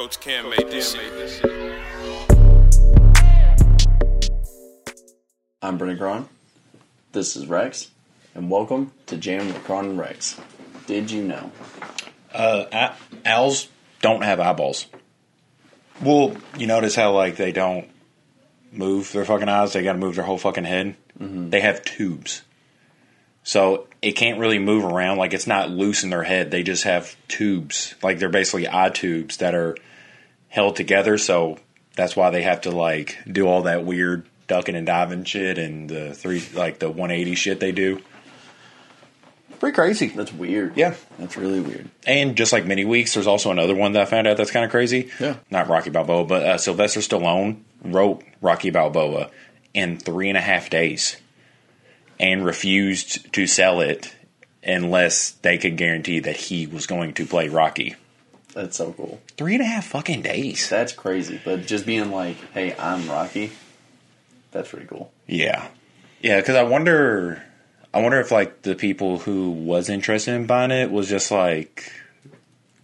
Coach Cam made this shit. I'm Brennan Cron. This is Rex, and welcome to Jam with Cron and Rex. Did you know? Uh, a- owls don't have eyeballs. Well, you notice how like they don't move their fucking eyes; they got to move their whole fucking head. They have tubes, so it can't really move around. Like it's not loose in their head; they just have tubes. Like they're basically eye tubes that are held together. So that's why they have to like do all that weird ducking and diving shit and the three like the 180 shit they do. Pretty crazy. That's weird. Yeah. That's really weird. And just like many weeks, there's also another one that I found out that's kind of crazy. Yeah. Not Rocky Balboa, but uh, Sylvester Stallone wrote Rocky Balboa in three and a half days and refused to sell it unless they could guarantee that he was going to play Rocky. That's so cool. Three and a half fucking days. That's crazy. But just being like, hey, I'm Rocky, that's pretty cool. Yeah. Yeah, because I wonder. I wonder if like the people who was interested in buying it was just like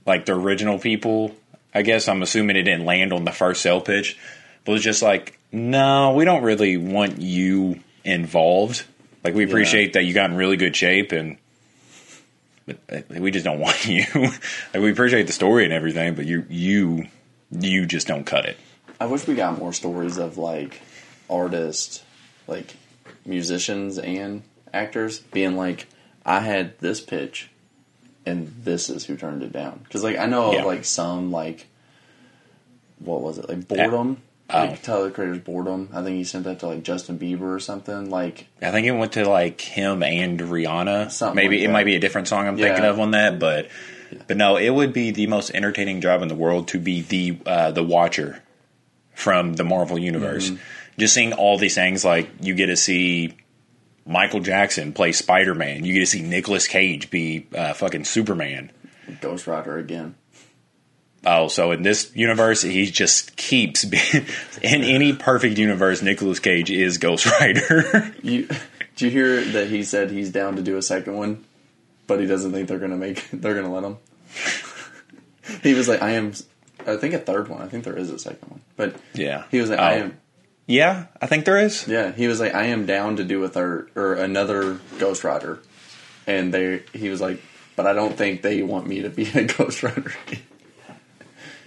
like the original people. I guess I'm assuming it didn't land on the first sale pitch, but it was just like, no, we don't really want you involved. Like we appreciate that you got in really good shape and but uh, we just don't want you. like we appreciate the story and everything, but you you you just don't cut it. I wish we got more stories of like artists, like musicians and actors being like, I had this pitch, and this is who turned it down. Because like I know Yeah. of like some like, what was it like boredom? Oh. Like Tyler the Creator's boredom. I think he sent that to like Justin Bieber or something. Like I think it went to like him and Rihanna. Something Maybe like it that. might be a different song I'm Yeah. thinking of on that, but but no, it would be the most entertaining job in the world to be the uh, the Watcher from the Marvel universe. Mm-hmm. Just seeing all these things, like you get to see Michael Jackson play Spider Man, you get to see Nicolas Cage be uh, fucking Superman. Ghost Rider again. Oh, so in this universe, he just keeps being in any perfect universe. Nicolas Cage is Ghost Rider. You did you hear that he said he's down to do a second one, but he doesn't think they're gonna make they're gonna let him. he was like, I am. I think a third one. I think there is a second one, but yeah, he was like, I Oh. am. Yeah, I think there is. Yeah, he was like, I am down to do a third or another Ghost Rider, and they. He was like, but I don't think they want me to be a Ghost Rider.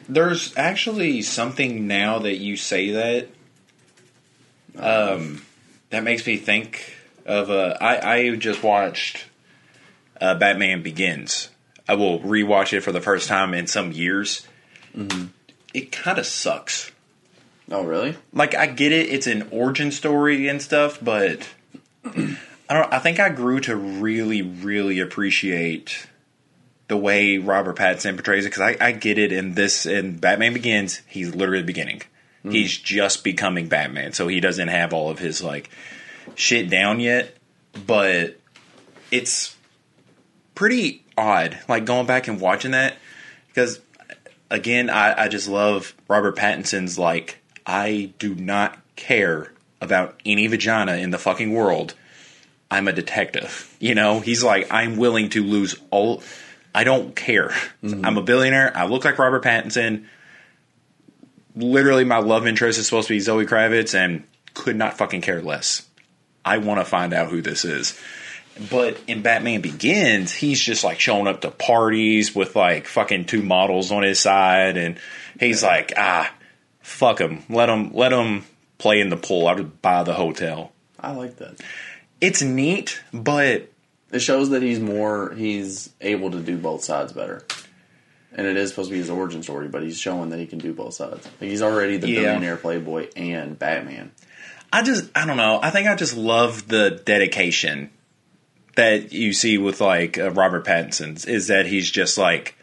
There's actually something now that you say that, um, that makes me think of. Uh, I I just watched uh, Batman Begins. I will rewatch it for the first time in some years. It kind of sucks. oh, really? Like I get it, it's an origin story and stuff, but I don't. I think I grew to really, really appreciate the way Robert Pattinson portrays it because I, I get it in this in Batman Begins. He's literally the beginning. Hmm. He's just becoming Batman, so he doesn't have all of his like shit down yet. But it's pretty odd, like going back and watching that because again, I, I just love Robert Pattinson's like, I do not care about any vagina in the fucking world. I'm a detective. You know, he's like, I'm willing to lose all. I don't care. I'm a billionaire. I look like Robert Pattinson. Literally, my love interest is supposed to be Zoe Kravitz, and could not fucking care less. I want to find out who this is. But in Batman Begins, he's just like showing up to parties with like fucking two models on his side, and he's like, ah, fuck him, let him, let him play in the pool. I'll just buy the hotel. I like that. It's neat, but It shows that he's more. He's able to do both sides better. And it is supposed to be his origin story, but he's showing that he can do both sides. Like he's already the Yeah. billionaire playboy and Batman. I just, I don't know. I think I just love the dedication that you see with like uh, Robert Pattinson's. Is that he's just like,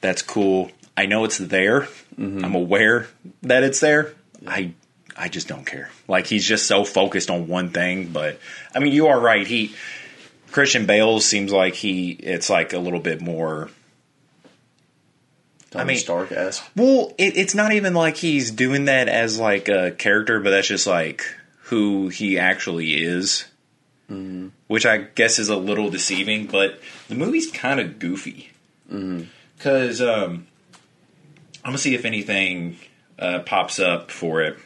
that's cool. I know it's there. I'm aware that it's there. I I just don't care. Like he's just so focused on one thing. But I mean, you are right. He Christian Bale seems like he. It's like a little bit more. Tony mean- Stark esque. Well, it, it's not even like he's doing that as like a character, but that's just like who he actually is. Which I guess is a little deceiving, but the movie's kind of goofy. Because um, I'm gonna see if anything uh, pops up for it.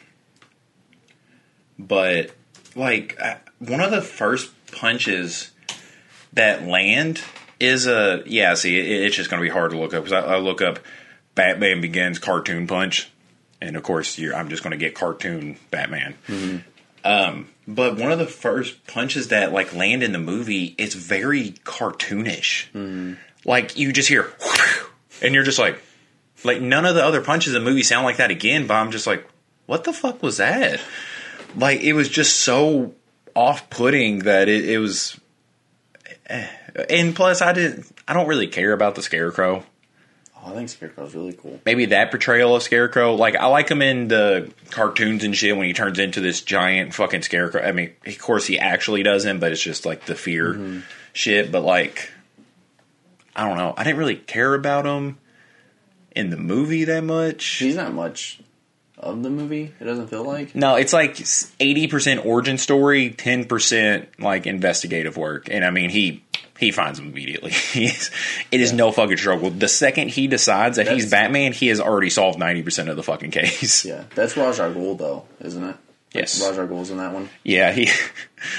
But like I, one of the first punches that land is a yeah. See, it, it's just gonna be hard to look up because I, I look up Batman Begins cartoon punch, and of course you're, I'm just gonna get cartoon Batman. Um, but one of the first punches that like land in the movie, it's very cartoonish. Like you just hear, and you're just like, like none of the other punches in the movie sound like that again. But I'm just like, what the fuck was that? Like it was just so off-putting that it, it was. Eh. And plus, I didn't. I don't really care about the scarecrow. Oh, I think Scarecrow's really cool. Maybe that portrayal of Scarecrow. Like I like him in the cartoons and shit when he turns into this giant fucking Scarecrow. I mean, of course he actually doesn't, but it's just like the fear shit. But like, I don't know. I didn't really care about him in the movie that much. He's not much of the movie. It doesn't feel like. No, it's like eighty percent origin story, ten percent like investigative work, and I mean he he finds him immediately. It is no fucking struggle. The second he decides that he's Batman, he has already solved ninety percent of the fucking case. Yeah, that's Ra's al Ghul though, isn't it? Yes. Ra's al Ghul's in that one. Yeah, he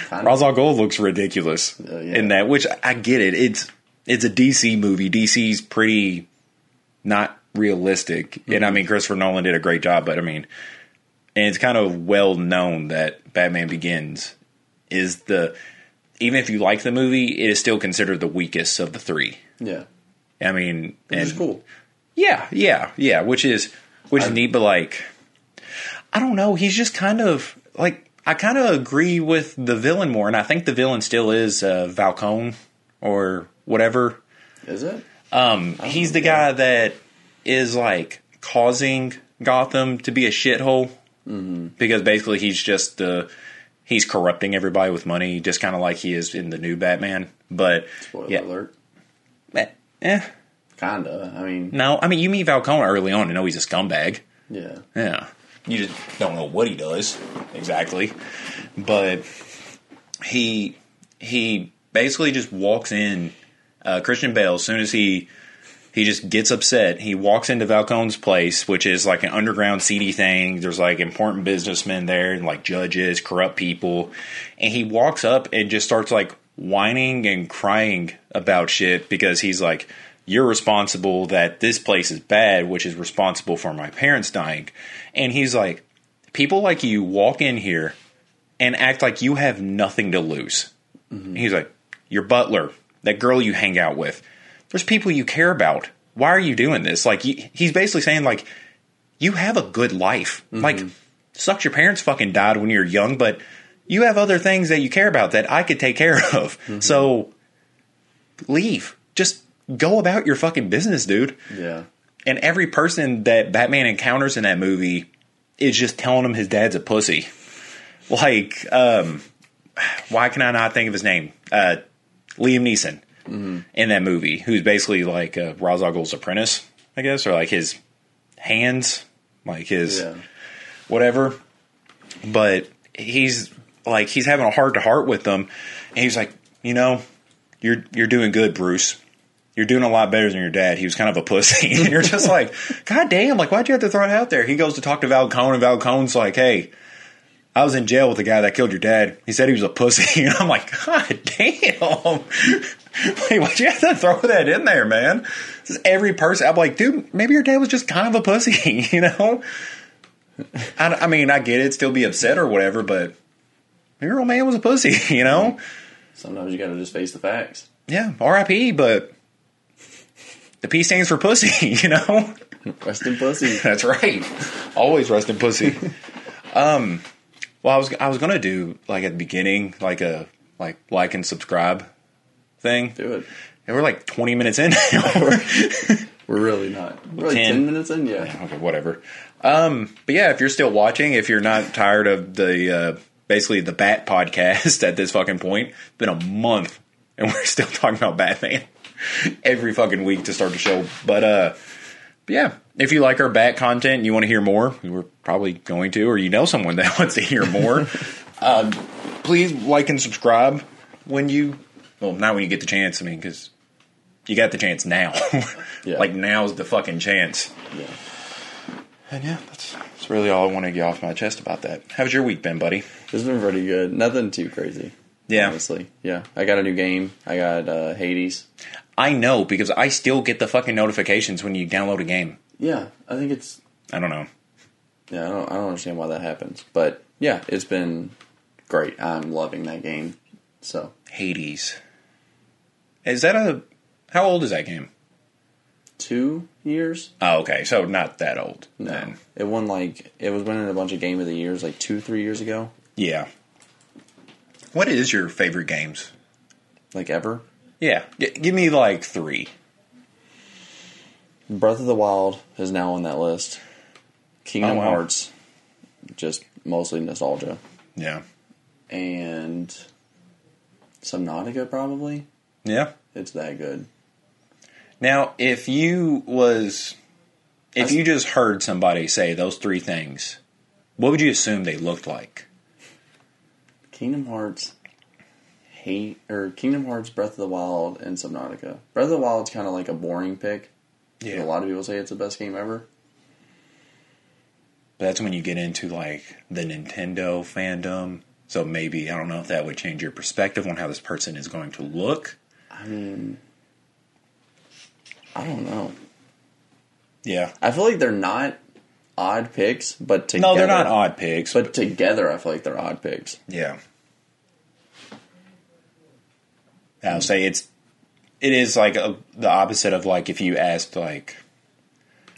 Kind al Ghul looks ridiculous Uh, yeah. in that, which I get it. It's it's a DC movie. DC's pretty not realistic, and I Mm-hmm. mean Christopher Nolan did a great job. But I mean, and it's kind of well known that Batman Begins is the even if you like the movie, it is still considered the weakest of the three. Yeah, I mean, which is and- cool. yeah, yeah, yeah. Which is which is I- neat, but like, I don't know. He's just kind of like I kind of agree with the villain more, and I think the villain still is uh, Falcone or whatever. Is it? Um, he's the guy that is like causing Gotham to be a shithole Mm-hmm. because basically he's just the he's corrupting everybody with money, just kind of like he is in the new Batman. But Spoiler yeah, alert. eh, eh, Kinda. I mean, no, I mean you meet Falcone early on and know he's a scumbag. yeah. Yeah. You just don't know what he does exactly. But he he basically just walks in uh, Christian Bale as soon as he he just gets upset. He walks into Falcone's place, which is like an underground seedy thing. There's like important businessmen there and like judges, corrupt people. And he walks up and just starts like whining and crying about shit because he's like, You're responsible that this place is bad, which is responsible for my parents dying. And he's like, People like you walk in here and act like you have nothing to lose. Mm-hmm. He's like, Your butler, that girl you hang out with, there's people you care about. Why are you doing this? Like, he's basically saying, like, you have a good life. Like, sucks your parents fucking died when you were young, but you have other things that you care about that I could take care of. So, leave. Just go about your fucking business, dude. Yeah. And every person that Batman encounters in that movie is just telling him his dad's a pussy. Like, um, why can I not think of his name? Uh, Liam Neeson in that movie, who's basically like uh, Ra's al Ghul's apprentice, I guess, or like his hands, like his Yeah. whatever. But he's like he's having a heart to heart with them, and he's like, you know, you're you're doing good, Bruce. You're doing a lot better than your dad. He was kind of a pussy, and you're just like, God damn! Like, why'd you have to throw it out there? He goes to talk to Falcone, and Falcone's like, Hey, I was in jail with the guy that killed your dad. He said he was a pussy, and I'm like, God damn! Like, why'd you have to throw that in there, man? This is every person. I'm like, dude, maybe your dad was just kind of a pussy, you know? I, I mean, I get it, still be upset or whatever, but maybe your old man was a pussy, you know? Sometimes you gotta just face the facts. Yeah, R.I.P., but the P stands for pussy, you know? Rest in pussy. That's right. Always rest in pussy. um, well, I was I was gonna do like at the beginning, like a like like and subscribe thing. Do it. And we're like twenty minutes in. We're really not. We're like 10. 10 minutes in? Yeah. okay, whatever. Um, but yeah, if you're still watching, if you're not tired of the uh, basically the Bat podcast at this fucking point, it's been a month and we're still talking about Batman every fucking week to start the show. But uh, but yeah, if you like our Bat content and you want to hear more, we're probably going to, or you know someone that wants to hear more, um, please like and subscribe when you. Well, not when you get the chance. I mean, because you got the chance now. Yeah. like now's the fucking chance. Yeah. And yeah, that's, that's really all I want to get off my chest about that. How's your week been, buddy? It's been pretty good. Nothing too crazy. Yeah. Honestly. Yeah. I got a new game. I got uh, Hades. I know because I still get the fucking notifications when you download a game. Yeah. I think it's I don't know. yeah, I don't I don't understand why that happens. But yeah, it's been great. I'm loving that game. So Hades. Is that a. How old is that game? two years? Oh, okay. So not that old. No. Then. It won like it was winning a bunch of game of the years like two, three years ago. Yeah. What is your favorite games? Like ever. Yeah. G- give me like three. Breath of the Wild is now on that list. Kingdom Oh, wow. Hearts, just mostly nostalgia. Yeah. And some Subnautica probably. Yeah. It's that good. Now, if you was, if you just heard somebody say those three things, what would you assume they looked like? Kingdom Hearts, hate or Kingdom Hearts, Breath of the Wild, and Subnautica. Breath of the Wild's kind of like a boring pick. Yeah. A lot of people say it's the best game ever. But that's when you get into like the Nintendo fandom. So maybe I don't know if that would change your perspective on how this person is going to look. I mean, I don't know. Yeah. I feel like they're not odd picks, but together, No, they're not odd picks. But together, I feel like they're odd picks. yeah. I'll say it's it is like a, the opposite of like if you asked like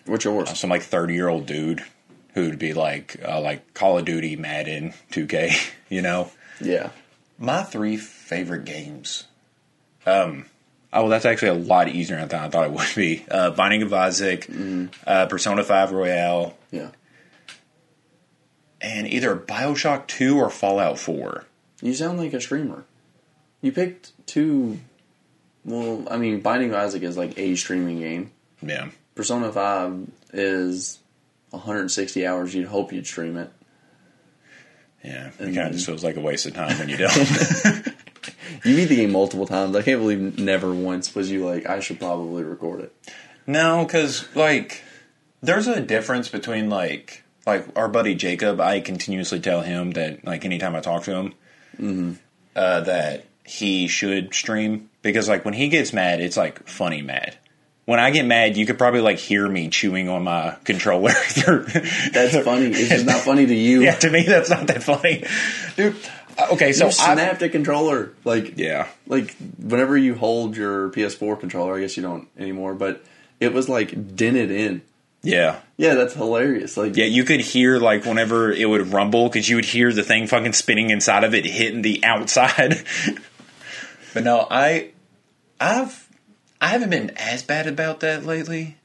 What's yours? some like 30 year old dude who'd be like uh, like Call of Duty, Madden, 2K, you know. Yeah, My three favorite games. Um, oh, well, that's actually a lot easier than I thought it would be. Uh, Binding of Isaac, uh, Persona 5 Royal, yeah. and either Bioshock 2 or Fallout 4. You sound like a streamer. You picked two. Well, I mean, Binding of Isaac is like a streaming game. Yeah. Persona Five is 160 hours. You'd hope you'd stream it. Yeah. It kind of just feels like a waste of time when you don't. You beat the game multiple times. I can't believe never once was you like, I should probably record it. no, because, like, there's a difference between, like, like our buddy Jacob, I continuously tell him that, like, anytime I talk to him, uh, that he should stream because, like, when he gets mad, it's like funny mad. When I get mad, you could probably like hear me chewing on my controller. That's funny. It's just not funny to you. yeah, to me, that's not that funny, dude. Uh, Okay, so you I snapped a controller. Like, yeah, like whenever you hold your PS4 controller, I guess you don't anymore, but it was like dented in. yeah, Yeah, that's hilarious. Like, yeah. You could hear like whenever it would rumble because you would hear the thing fucking spinning inside of it hitting the outside. but no, I, I've, I haven't been as bad about that lately.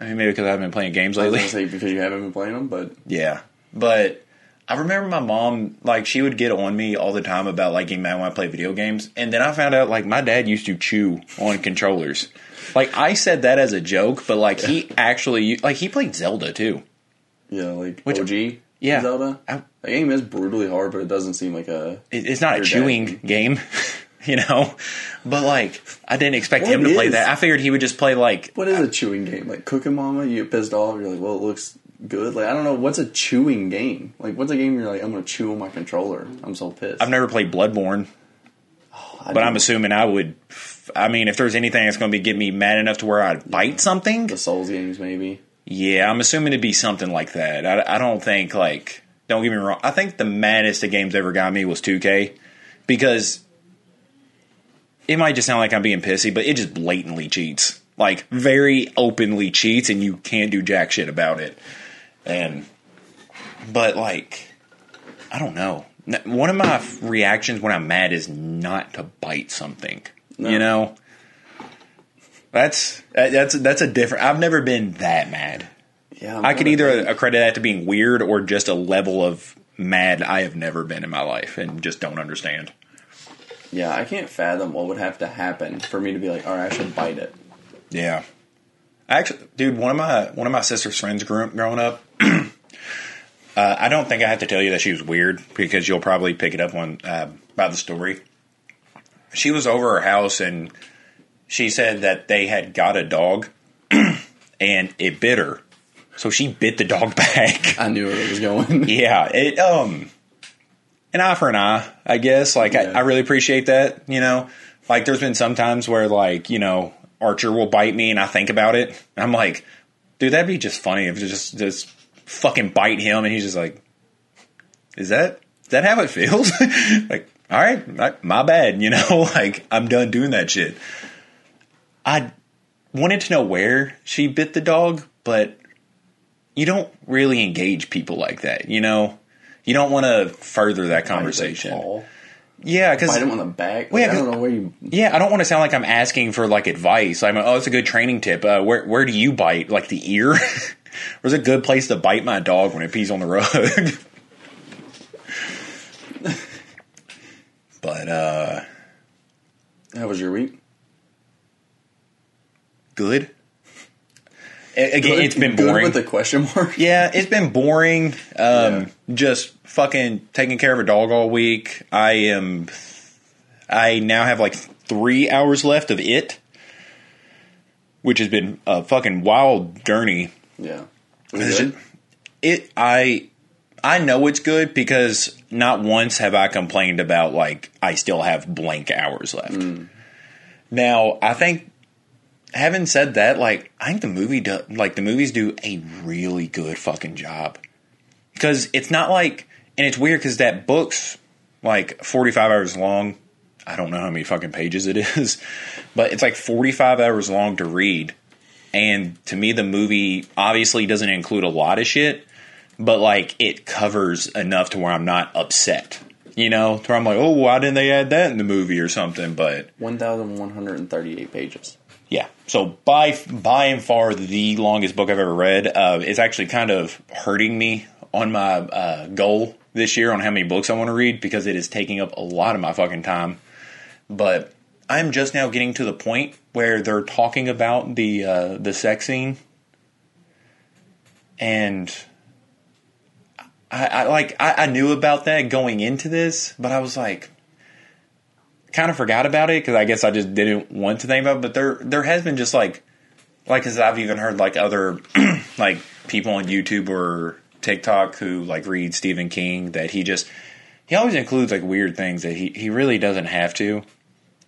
I mean, maybe because I haven't been playing games I was lately. say because you haven't been playing them, but Yeah, but I remember my mom like she would get on me all the time about like getting mad when I play video games, and then I found out like my dad used to chew on controllers. Like I said that as a joke, but like he actually like he played Zelda too. yeah, like Which- OG Yeah. Zelda. I- the game is brutally hard, but it doesn't seem like a. It, it's not a chewing game, you know. But like I didn't expect What him to play that. I figured he would just play like What is a chewing game? Like Cooking Mama, you get pissed off. You're like, well, it looks good. Like I don't know. What's a chewing game? Like what's a game you're like, I'm gonna chew on my controller. I'm so pissed. I've never played Bloodborne, oh, I but. I'm assuming I would. I mean, if there's anything that's going to be get me mad enough to where I'd bite something, the Souls games maybe. Yeah, I'm assuming it'd be something like that. I, I don't think like don't get me wrong. I think the maddest the games ever got me was 2K because it might just sound like I'm being pissy, but it just blatantly cheats. Like very openly cheats and you can't do jack shit about it. And but like I don't know. One of my reactions when I'm mad is not to bite something. No. You know? That's that's that's a different. I've never been that mad. Yeah, I'm I could either think. accredit that to being weird or just a level of mad I have never been in my life and just don't understand. Yeah, I can't fathom what would have to happen for me to be like, all right, I should bite it. Yeah. Actually, dude, one of my one of my sister's friends grew, growing up. uh, I don't think I have to tell you that she was weird because you'll probably pick it up on uh, by the story. She was over her house and she said that they had got a dog and it bit her So she bit the dog back. I knew where it was going. yeah, it um an eye for an eye, I guess. Like Yeah. I, I really appreciate that, you know. Like there's been some times where like, you know, Archer will bite me and I think about it. I'm like, dude, that'd be just funny if it just just fucking bite him and he's just like Is that is that how it feels? like, all right, I- my bad, you know, like I'm done doing that shit. I wanted to know where she bit the dog, but you don't really engage people like that, you know? You don't want to further that conversation. Yeah, because Bite him on the back. Like, yeah, I don't know where you. yeah, I don't want to sound like I'm asking for like advice. I'm like, oh, it's a good training tip. Uh, where where do you bite? Like the ear? Where's a good place to bite my dog when it pees on the rug? but uh, How was your week? good. Again, Good- it's been boring. with a question mark. Yeah, it's been boring. Um, Just fucking taking care of a dog all week. I am. I now have like three hours left of it, which has been a fucking wild journey. Yeah. It it- I I know it's good because not once have I complained about like I still have blank hours left. Mm. Now I think having said that, like I think the movie do, like the movies do a really good fucking job because it's not like and it's weird because that book's like forty five hours long. I don't know how many fucking pages it is, but it's like forty five hours long to read. And to me, the movie obviously doesn't include a lot of shit, but like it covers enough to where I'm not upset. You know, to where I'm like, oh, why didn't they add that in the movie or something? But 1,138 pages. yeah, so by by and far the longest book I've ever read. Uh, it's actually kind of hurting me on my uh, goal this year on how many books I want to read because it is taking up a lot of my fucking time. But I'm just now getting to the point where they're talking about the uh, the sex scene, and I, I like I, I knew about that going into this, but I was like, kind of forgot about it because I guess I just didn't want to think about. it. But there there has been just like like because I've even heard like other like people on YouTube or TikTok who like read Stephen King that he just he always includes like weird things that he he really doesn't have to.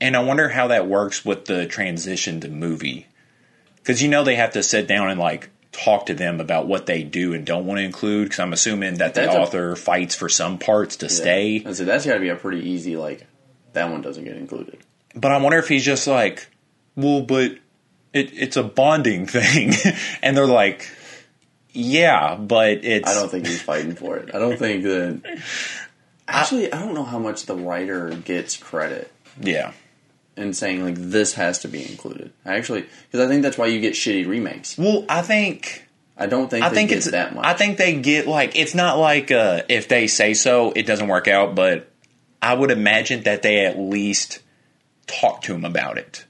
And I wonder how that works with the transition to movie. Because you know they have to sit down and like talk to them about what they do and don't want to include. Because I'm assuming that the That's a- author fights for some parts to stay. I said that's got to be a pretty easy. Like that one doesn't get included. But I wonder if he's just like, well, but it, it's a bonding thing. and they're like, yeah, but it's. I don't think he's fighting for it. I don't think that. Actually, I don't know how much the writer gets credit Yeah. In saying like this has to be included. Actually, because I think that's why you get shitty remakes. Well, I think. I don't think I think it's that much. I think they get like it's not like uh, if they say so, it doesn't work out. But I would imagine that they at least talk to him about it.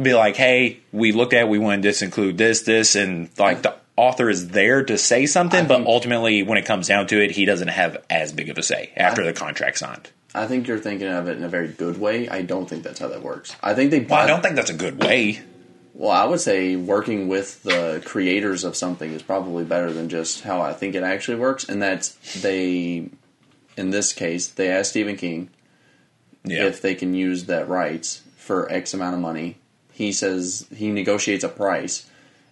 Be like, hey, we looked at, it, we want to disinclude this, this, and like the author is there to say something, I but think- ultimately, when it comes down to it, he doesn't have as big of a say after the contract signed. I think you're thinking of it in a very good way. I don't think that's how that works. I think they. Well, I don't think that's a good way. Well, I would say working with the creators of something is probably better than just how I think it actually works. And that's they, in this case, they asked Stephen King Yeah. if they can use that rights for X amount of money. He says he negotiates a price,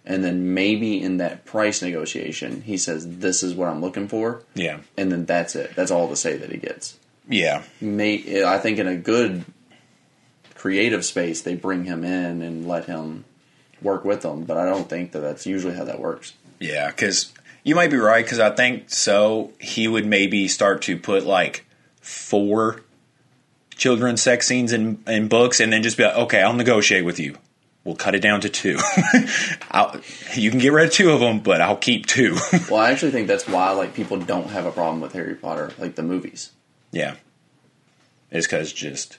and then maybe in that price negotiation, he says, "This is what I'm looking for," yeah. and then that's it. That's all to say that he gets. Yeah. May, I think in a good creative space, they bring him in and let him work with them. But I don't think that that's usually how that works. Yeah, because you might be right. Because I think so. He would maybe start to put like four children's sex scenes in in books, and then just be like, okay, I'll negotiate with you. We'll cut it down to two. I'll, you can get rid of two of them, but I'll keep two. Well, I actually think that's why like people don't have a problem with Harry Potter, like the movies. Yeah, it's because just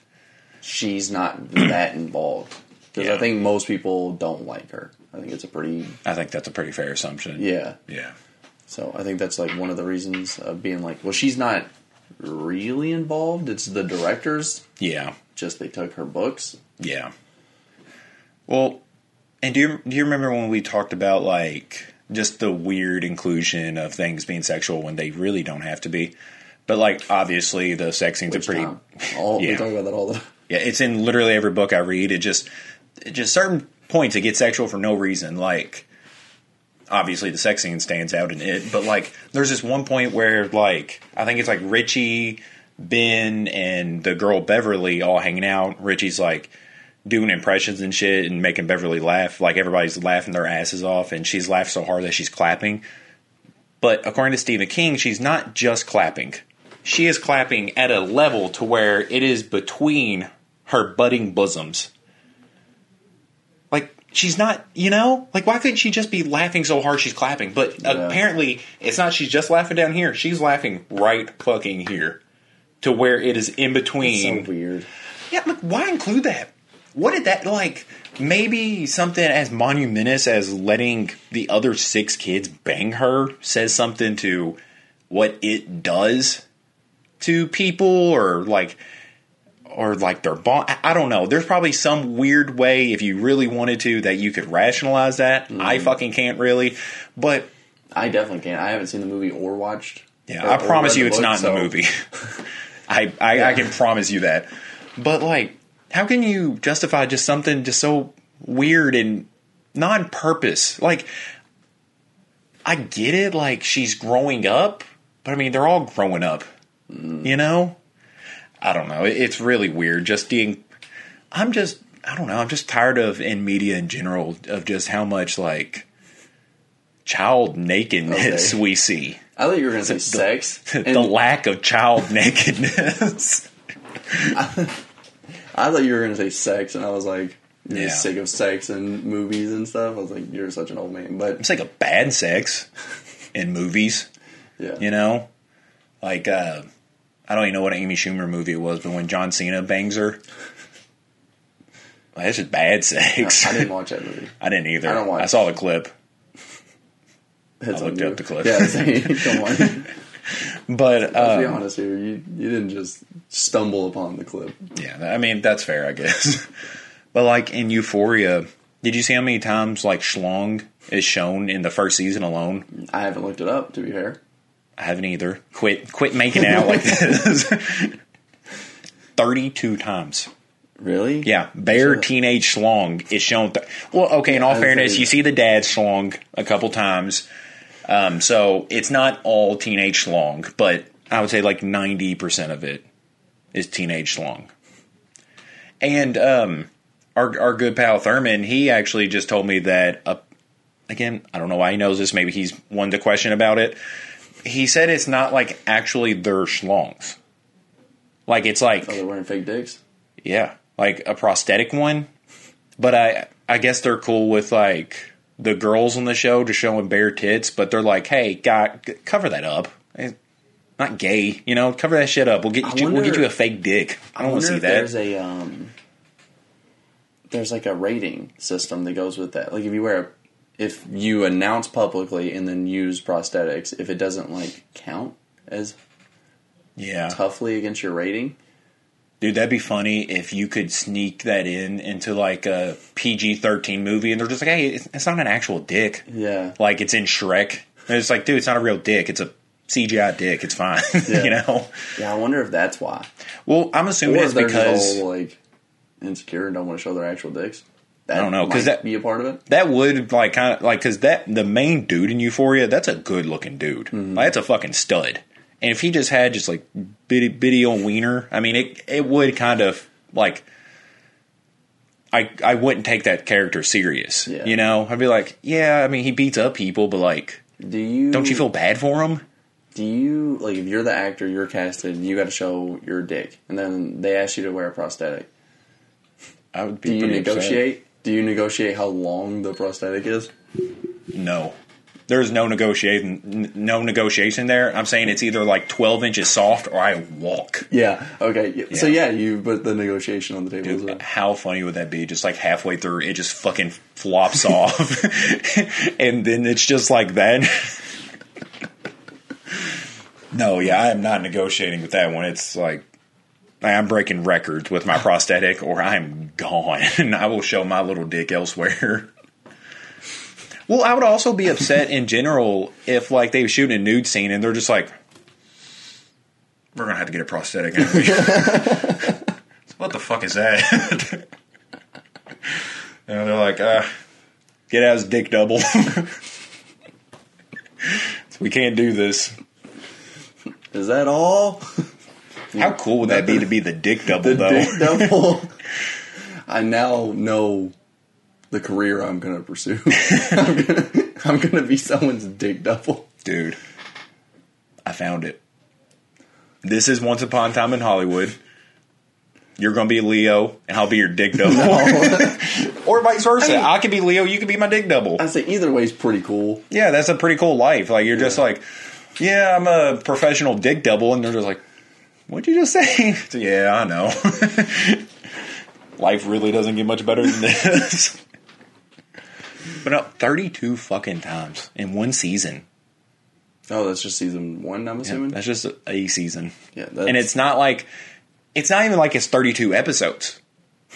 She's not that involved because Yeah. I think most people don't like her. I think it's a pretty I think that's a pretty fair assumption. yeah. yeah, So I think that's like one of the reasons of being like, well, she's not really involved. It's the directors. yeah. Just they took her books. Yeah. Well, and do you do you remember when we talked about like just the weird inclusion of things being sexual when they really don't have to be. But like obviously the sex scenes Which are pretty time? All, Yeah. We talk about that all the time. yeah, it's in literally every book I read. It just it just certain points it gets sexual for no reason. Like obviously the sex scene stands out in it, but like there's this one point where like I think it's like Richie, Ben, and the girl Beverly all hanging out. Richie's like doing impressions and shit and making Beverly laugh. Like everybody's laughing their asses off, and she's laughed so hard that she's clapping. But according to Stephen King, she's not just clapping. She is clapping at a level to where it is between her budding bosoms. Like she's not, you know, like why couldn't she just be laughing so hard she's clapping? But Yeah. apparently, it's not. She's just laughing down here. She's laughing right fucking here, to where it is in between. So weird. Yeah, like, why include that? What did that like? Maybe something as monumentous as letting the other six kids bang her says something to what it does to people, or like, or like their bond. I- don't know. There's probably some weird way, if you really wanted to, that you could rationalize that. I mm-hmm. fucking can't really, but I definitely can't. I haven't seen the movie or watched. yeah, or- I promise you it's book, not in so- the movie. I I, I can promise you that. But like, how can you justify just something just so weird and non purpose? Like, I get it. Like she's growing up, but I mean they're all growing up. You know, I don't know. It's really weird. Just being, I'm just. I don't know. I'm just tired of in media in general of just how much like child nakedness Okay. we see I thought you were going to say sex. the and lack of child nakedness. I thought you were going to say sex, and I was like, you're Yeah. sick of sex and movies and stuff. I was like, you're such an old man. But It's like a bad sex in movies, yeah, you know? Like, uh, I don't even know what Amy Schumer movie it was, but when John Cena bangs her, like, that's just bad sex. I didn't watch that movie. I didn't either. I don't watch- I saw the clip, It's I looked up the clip. Yeah, same. come on. Let's but be um, honest here. You you didn't just stumble upon the clip. yeah, I mean that's fair, I guess. but like in Euphoria, did you see how many times like schlong is shown in the first season alone? I haven't looked it up. To be fair, I haven't either. Quit quit making it out like this. 32 times. really? Yeah, Bare. Teenage Schlong is shown. Th- well, okay, in all fairness, you see the dad Schlong a couple times. Um, so it's not all Teenage Schlong, but I would say like 90% of it is Teenage Schlong. And um, our, our good pal Thurman, he actually just told me that, uh, again, I don't know why he knows this. Maybe he's one to question about it. He said it's not like actually their schlongs. Like it's like Oh, they're wearing fake dicks. yeah, like a prosthetic one. But I I guess they're cool with like the girls on the show just showing bare tits, but they're like, "Hey, God, g- cover that up." Eh, Not gay, you know. Cover that shit up. We'll get I you. We'll get you a fake dick. I don't want to see that. There's a um, there's like a rating system that goes with that. Like if you wear, a, if you announce publicly and then use prosthetics, if it doesn't like count as yeah, toughly against your rating, dude, that'd be funny if you could sneak that in into like a PG thirteen movie, and they're just like, "Hey, it's, not an actual dick. yeah, Like it's in Shrek." And it's like, dude, it's not a real dick. It's a CGI dick. It's fine. Yeah. you know. yeah. I wonder if that's why, Well, I'm assuming or it's because all like insecure and don't want to show their actual dicks. That I don't know because that- be a part of it. that would like kind of like because that the main dude in Euphoria, that's a good looking dude. Mm-hmm. Like that's a fucking stud. And if he just had just like bitty bitty old wiener, I mean, it it would kind of like. I, I wouldn't take that character serious, Yeah. you know. I'd be like, yeah, I mean, he beats up people, but like, Do you don't you feel bad for him? Do you like if you're the actor, you're casted, you got to show your dick, and then they ask you to wear a prosthetic? I would be. Do you pretty upset. Do you negotiate how long the prosthetic is? No. There's no negotiation, n- no negotiation there. I'm saying it's either like 12 inches soft or I walk. Yeah. Okay. yeah. So Yeah. you put the negotiation on the table. as well. How funny would that be? Just like halfway through, it just fucking flops off, and then it's just like that. no, yeah, I am not negotiating with that one. It's like I'm breaking records with my prosthetic, or I'm gone. I will show my little dick elsewhere. Well, I would also be upset in general if like they were shooting a nude scene and they're just like, "We're gonna have to get a prosthetic." what the fuck is that? and they're like, uh, "Get out his dick double." we can't do this. Is that all? How cool would that be to be the dick double The though? dick double. I now know the career I'm going to pursue. I'm going to I'm going to be someone's dick double. Dude, I found it. This is Once Upon a Time in Hollywood. You're going to be Leo, and I'll be your dick double. or vice versa. Hey. I could be Leo, you could be my dick double. I say either way is pretty cool. Yeah, that's a pretty cool life. Like, you're just like, yeah, I'm a professional dick double, and they're just like, what'd you just say? Yeah, I know. life really doesn't get much better than this. but no, 32 fucking times in one season. Oh, that's just season one. I'm Yeah, assuming. that's just a, season. Yeah, and it's not like it's not even like it's 32 episodes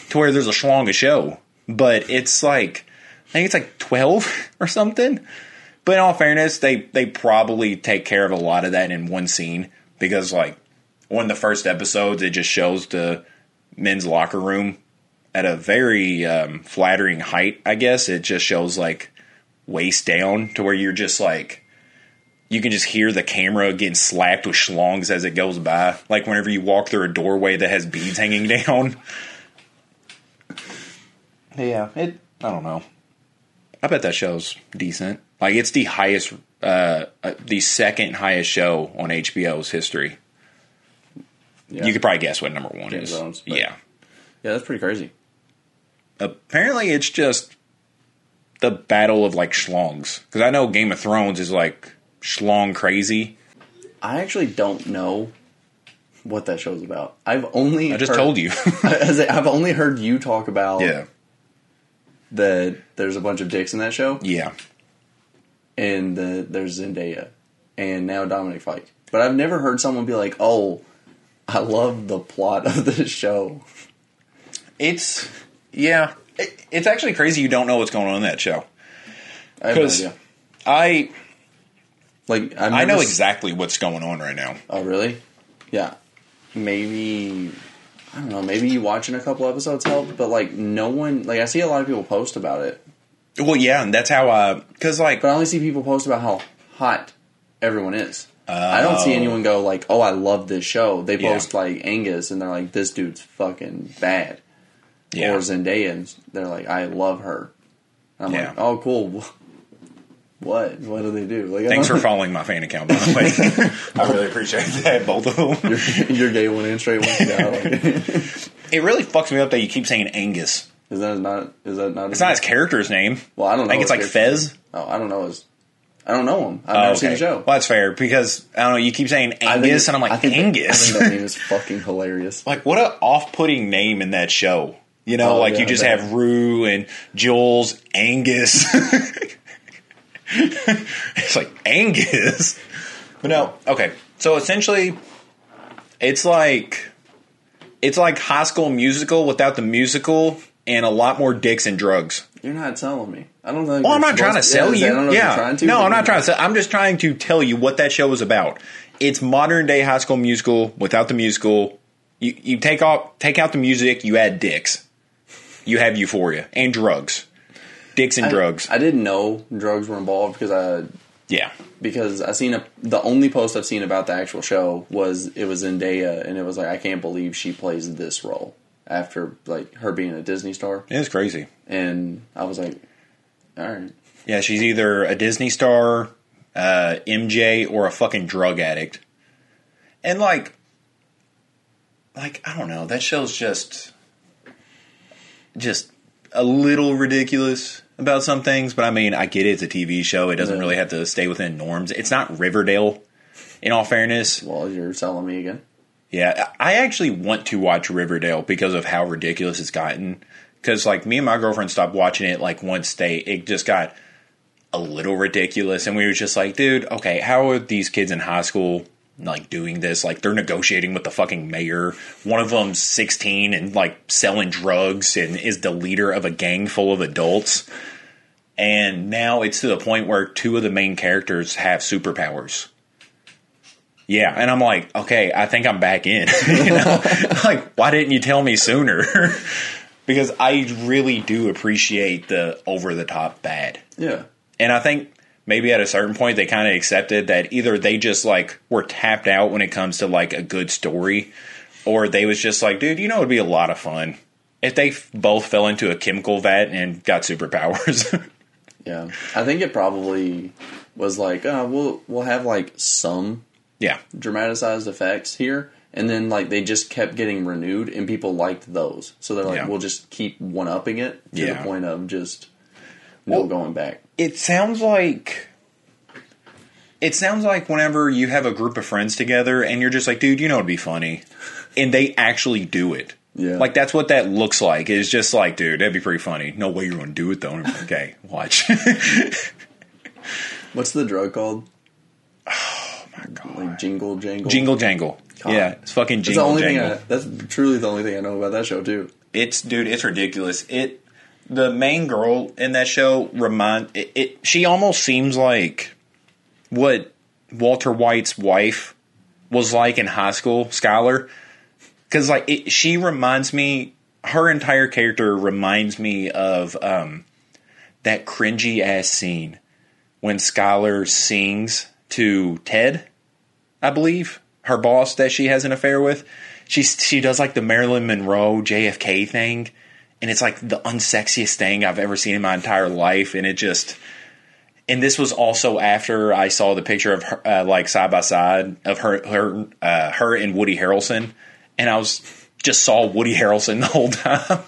to where there's a schlong a show but it's like i think it's like 12 or something but in all fairness they they probably take care of a lot of that in one scene because like one of the first episodes it just shows the men's locker room at a very um, flattering height i guess it just shows like waist down to where you're just like you can just hear the camera getting slapped with schlongs as it goes by. Like whenever you walk through a doorway that has beads hanging down. Yeah, it. I don't know. I bet that show's decent. Like it's the highest, uh, uh, the second highest show on HBO's history. Yeah. You could probably guess what number one Game is. Thrones, yeah. yeah, that's pretty crazy. Apparently, it's just the battle of like schlongs. Because I know Game of Thrones is like schlong crazy. I actually don't know what that show's about. I've only I just heard- told you. I, I've only heard you talk about yeah. that there's a bunch of dicks in that show, Yeah. and the, there's Zendaya, and now Dominic Fike. But I've never heard someone be like, "Oh, I love the plot of this show." It's yeah. It, it's actually crazy you don't know what's going on in that show. I have no idea. I Like I've I know s- exactly what's going on right now. Oh, really? Yeah. Maybe I don't know. Maybe you watching a couple episodes helped, but like no one. Like I see a lot of people post about it, Well, yeah, and that's how uh, I because like but I only see people post about how hot everyone is. I don't see Oh. anyone go like, "Oh, I love this show." They Yeah. post like Angus, and they're like, "This dude's fucking bad," yeah, or Zendaya, and they're like, "I love her." I'm Yeah. like, "Oh, cool." What? What do they do? Like, I Thanks for don't- following my fan account, by the way. I really appreciate that, both of them. You're gay one and straight one out. Like, It really fucks me up that you keep saying Angus. is that not? Is that not? It's not his character's name. Well, I don't know. I think it's like his. Fez. Oh, I don't know his. I don't know him. I've Oh, never seen the show. Well, that's fair because I don't know. You keep saying Angus, and I'm like I think that- Angus. I think that name is fucking hilarious. like what a off-putting name in that show. You know, Oh, like yeah, you just have Rue and Jules, Angus. it's like Angus. But no, okay. So essentially, it's like it's like High School Musical without the musical and a lot more dicks and drugs. You're not telling me. I don't think. Well, I'm not trying to sell yeah, you. know yeah, to. no, I'm not trying to. Sell, I'm just trying to tell you what that show is about. It's modern day High School Musical without the musical. You you take off take out the music. You add dicks. You have Euphoria and drugs, dicks and I- drugs. I didn't know drugs were involved because I yeah, because I seen a the only post I've seen about the actual show was it was Zendaya and it was like I can't believe she plays this role after like her being a Disney star it's crazy. and I was like, all right, Yeah, she's either a Disney star, uh, MJ, or a fucking drug addict. And like, like I don't know, that show's just, just a little ridiculous about some things. But I mean, I get it; it's a TV show; it doesn't Yeah. really have to stay within norms. It's not Riverdale. In all fairness, well you're selling me again. yeah, I actually want to watch Riverdale because of how ridiculous it's gotten. Because like me and my girlfriend stopped watching it like once they it just got a little ridiculous, and we were just like, dude, okay, how are these kids in high school like doing this? Like they're negotiating with the fucking mayor. One of them's sixteen and like selling drugs and is the leader of a gang full of adults. and now it's to the point where two of the main characters have superpowers. Yeah, and I'm like, okay, I think I'm back in. you know, like, why didn't you tell me sooner? because I really do appreciate the over the top bad. Yeah. And I think maybe at a certain point they kind of accepted that either they just like were tapped out when it comes to like a good story, or they was just like, dude, you know, it'd be a lot of fun if they f- both fell into a chemical vat and got superpowers. Yeah. I think it probably was like, uh, we'll we'll have like some yeah, dramatized effects here. And then like they just kept getting renewed and people liked those. So they're like, Yeah. we'll just keep one upping it to Yeah. the point of just no Well- going back. it sounds like it sounds like whenever you have a group of friends together and you're just like, dude, you know it'd be funny, and they actually do it. Yeah. Like that's what that looks like. It's just like, dude, that'd be pretty funny. No way you're going to do it though. And I'm like, okay, watch. What's the drug called? My god. Like jingle jangle. Jingle jangle. God. Yeah, it's fucking That's the jingle only thing. jangle. I, that's truly the only thing I know about that show too. it's dude, it's ridiculous. It the main girl in that show remind it, it she almost seems like what Walter White's wife was like in high school, Skyler. Cuz like it, she reminds me her entire character reminds me of um that cringy ass scene when Skyler sings to Ted, I believe, her boss that she has an affair with. She she does like the Marilyn Monroe JFK thing, and it's like the unsexiest thing I've ever seen in my entire life. And it just, and this was also after I saw the picture of her, uh, like side by side of her her uh, her and Woody Harrelson, and I was just saw Woody Harrelson the whole time.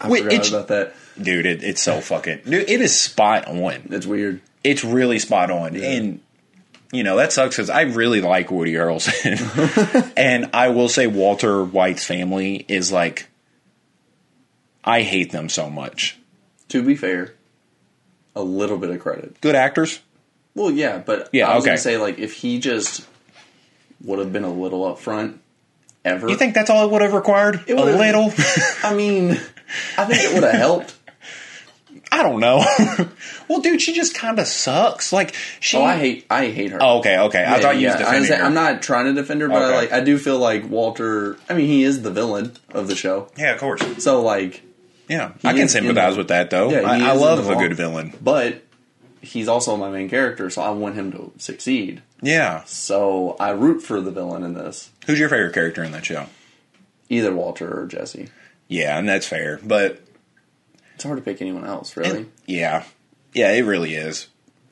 I Wait, forgot about that. Dude, it, it's so fucking. Dude, it is spot on. It's weird. It's really spot on, and you know that sucks because I really like Woody Harrelson, and I will say Walter White's family is like. I hate them so much. To be fair, a little bit of credit. Good actors, Well, yeah, but Yeah, I was okay. gonna say like if he just would have been a little upfront, ever. you think that's all it would have required? It a little. I mean, I think it would have helped. I don't know. well, dude, she just kind of sucks. Like she. Oh, I hate, I hate her. Oh, okay, okay. I Yeah, thought you yeah, was defending say- her. I'm not trying to defend her, but I like I do feel like Walter. I mean, he is the villain of the show, Yeah, of course. so like, Yeah, I can sympathize the- with that though. Yeah, I, I love a good villain. but he's also my main character, so I want him to succeed. Yeah. So I root for the villain in this, Who's your favorite character in that show? either Walter or Jesse. Yeah, and that's fair. But It's hard to pick anyone else, really. yeah, yeah, it really is.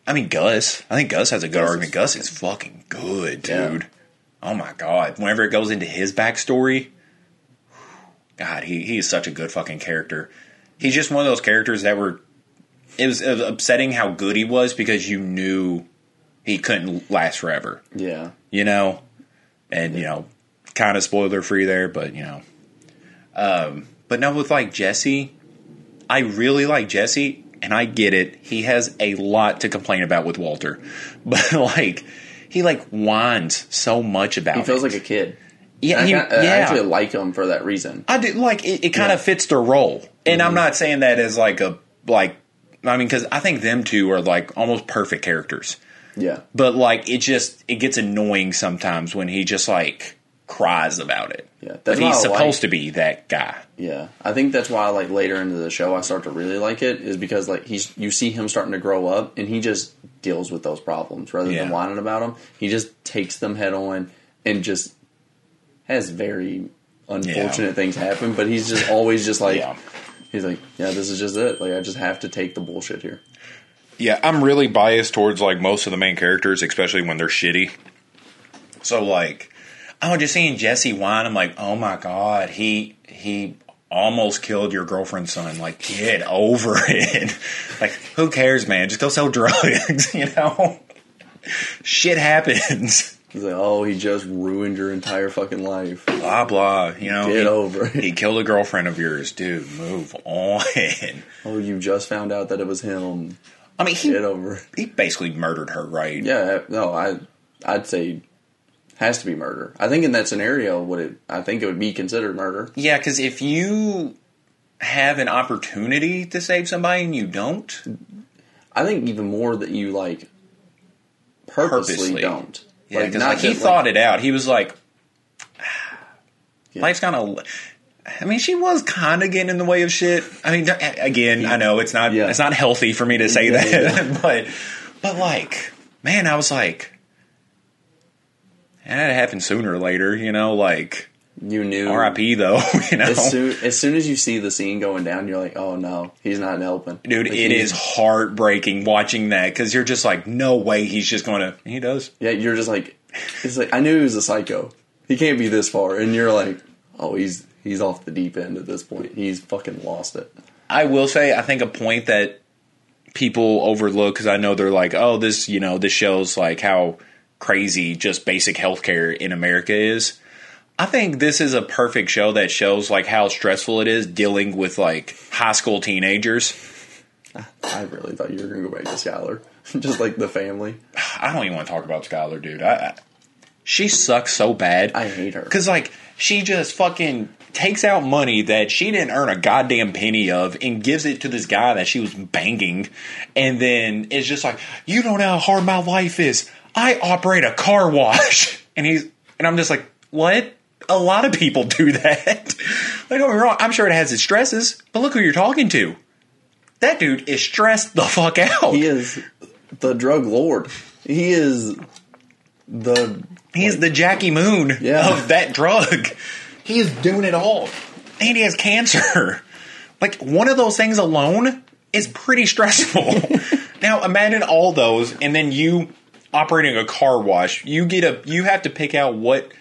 I mean, Gus. I think Gus has a good Gus is argument. Gus is fucking good, Yeah. dude. Oh my god! Whenever it goes into his backstory, God, he he is such a good fucking character. He's just one of those characters that were. It was, it was upsetting how good he was because you knew he couldn't last forever. Yeah, you know, and you know, kind of spoiler free there, but you know, um, but no, with like Jesse, I really like Jesse, and I get it. He has a lot to complain about with Walter, but like he like whines so much about. It. He feels it. like a kid. yeah, I, he, kinda- uh, I actually like him for that reason. I do like it. It kind Yeah. of fits their role, and I'm mm-hmm. not saying that as like a like. I mean, because I think them two are like almost perfect characters. Yeah, but like it just it gets annoying sometimes when he just like cries about it. Yeah, but he's supposed like- to be that guy. yeah. I think that's why, like later into the show, I start to really like it is because like he's you see him starting to grow up, and he just deals with those problems rather Yeah. than whining about them. He just takes them head on and just has very unfortunate Yeah. things happen. But he's just always just like Yeah. he's like, yeah, this is just it. Like I just have to take the bullshit here. Yeah, I'm really biased towards like most of the main characters, especially when they're shitty. So like, oh, just seeing Jesse whine, I'm like, oh my god, he he almost killed your girlfriend's son. Like, get over it. like, who cares, man? Just go sell drugs. you know, shit happens. He's like, oh, he just ruined your entire fucking life. Blah blah. You know, Get he, over it. he killed a girlfriend of yours, dude. Move on. Oh, you just found out that it was him. I mean, he Get over he basically murdered her, right? Yeah, no, I I'd say has to be murder. I think in that scenario, would it? I think it would be considered murder. Yeah, because if you have an opportunity to save somebody and you don't. I think even more that you like purposely, Purposely. don't. Yeah, because not like, he thought it out. He was like, Yeah. life's kind of. I mean, she was kind of getting in the way of shit. I mean, again, I know it's not Yeah. it's not healthy for me to say that, but but like, man, I was like, it had to happen sooner or later, you know, like You knew. R.I.P. Though, you know, As soon as soon as you see the scene going down, you're like, oh no, he's not helping, dude, Like, it is heartbreaking watching that because you're just like, no way, he's just going to. He does. Yeah, you're just like, it's like I knew he was a psycho. He can't be this far, and you're like, oh, he's he's off the deep end at this point. He's fucking lost it. I will say, I think a point that people overlook because I know they're like, oh, this, you know, this shows like how crazy just basic healthcare in America is. I think this is a perfect show that shows like how stressful it is dealing with like high school teenagers. I really thought you were gonna go back to Skyler, just like the family. I don't even want to talk about Skyler, dude. I, I she sucks so bad. I hate her. Because, like, she just fucking takes out money that she didn't earn a goddamn penny of and gives it to this guy that she was banging. And then it's just like, you don't know how hard my life is. I operate a car wash. And he's, and I'm just like, what? A lot of people do that. like, don't get me wrong. I'm sure it has its stresses, but look who you're talking to. That dude is stressed the fuck out. He is the drug lord. He is the He's the Jackie Moon Yeah. of that drug. He is doing it all. And he has cancer. Like, one of those things alone is pretty stressful. now, imagine all those, and then you operating a car wash. You get a, you have to pick out what